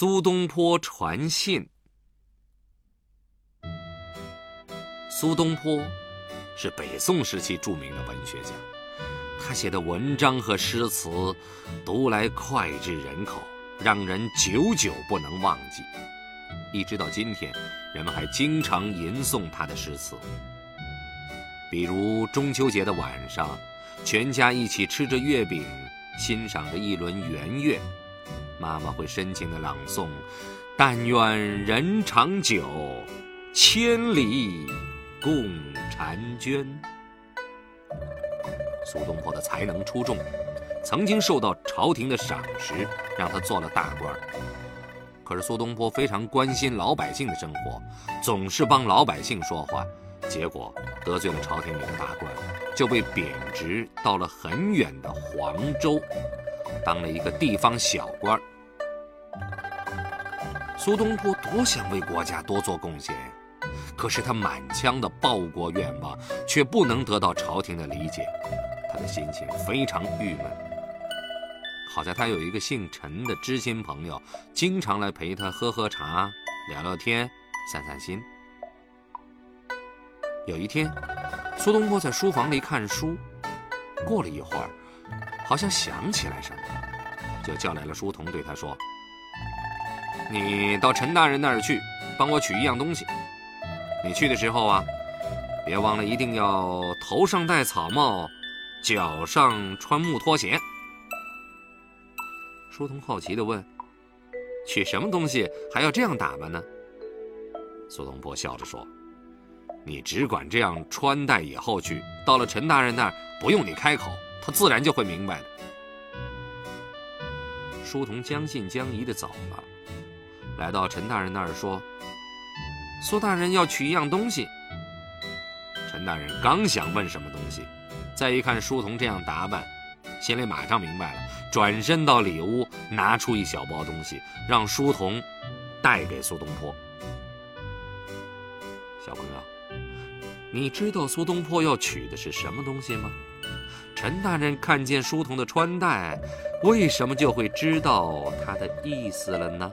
苏东坡传信。苏东坡是北宋时期著名的文学家，他写的文章和诗词读来脍炙人口，让人久久不能忘记。一直到今天，人们还经常吟诵他的诗词。比如中秋节的晚上，全家一起吃着月饼，欣赏着一轮圆月。妈妈会深情的朗诵：“但愿人长久，千里共婵娟。”苏东坡的才能出众，曾经受到朝廷的赏识，让他做了大官。可是苏东坡非常关心老百姓的生活，总是帮老百姓说话，结果得罪了朝廷里的大官，就被贬职到了很远的黄州。当了一个地方小官苏东坡多想为国家多做贡献，可是他满腔的报国愿望却不能得到朝廷的理解，他的心情非常郁闷。好在他有一个姓陈的知心朋友，经常来陪他喝喝茶、聊聊天、散散心。有一天，苏东坡在书房里看书，过了一会儿。好像想起来什么，就叫来了书童，对他说：“你到陈大人那儿去，帮我取一样东西。你去的时候啊，别忘了一定要头上戴草帽，脚上穿木拖鞋。”书童好奇地问：“取什么东西还要这样打扮呢？”苏东坡笑着说：“你只管这样穿戴以后去，到了陈大人那儿，不用你开口。”他自然就会明白的。书童将信将疑的走了，来到陈大人那儿说：“苏大人要取一样东西。”陈大人刚想问什么东西，再一看书童这样打扮，心里马上明白了，转身到里屋拿出一小包东西，让书童带给苏东坡。小朋友，你知道苏东坡要取的是什么东西吗？陈大人看见书童的穿戴，为什么就会知道他的意思了呢？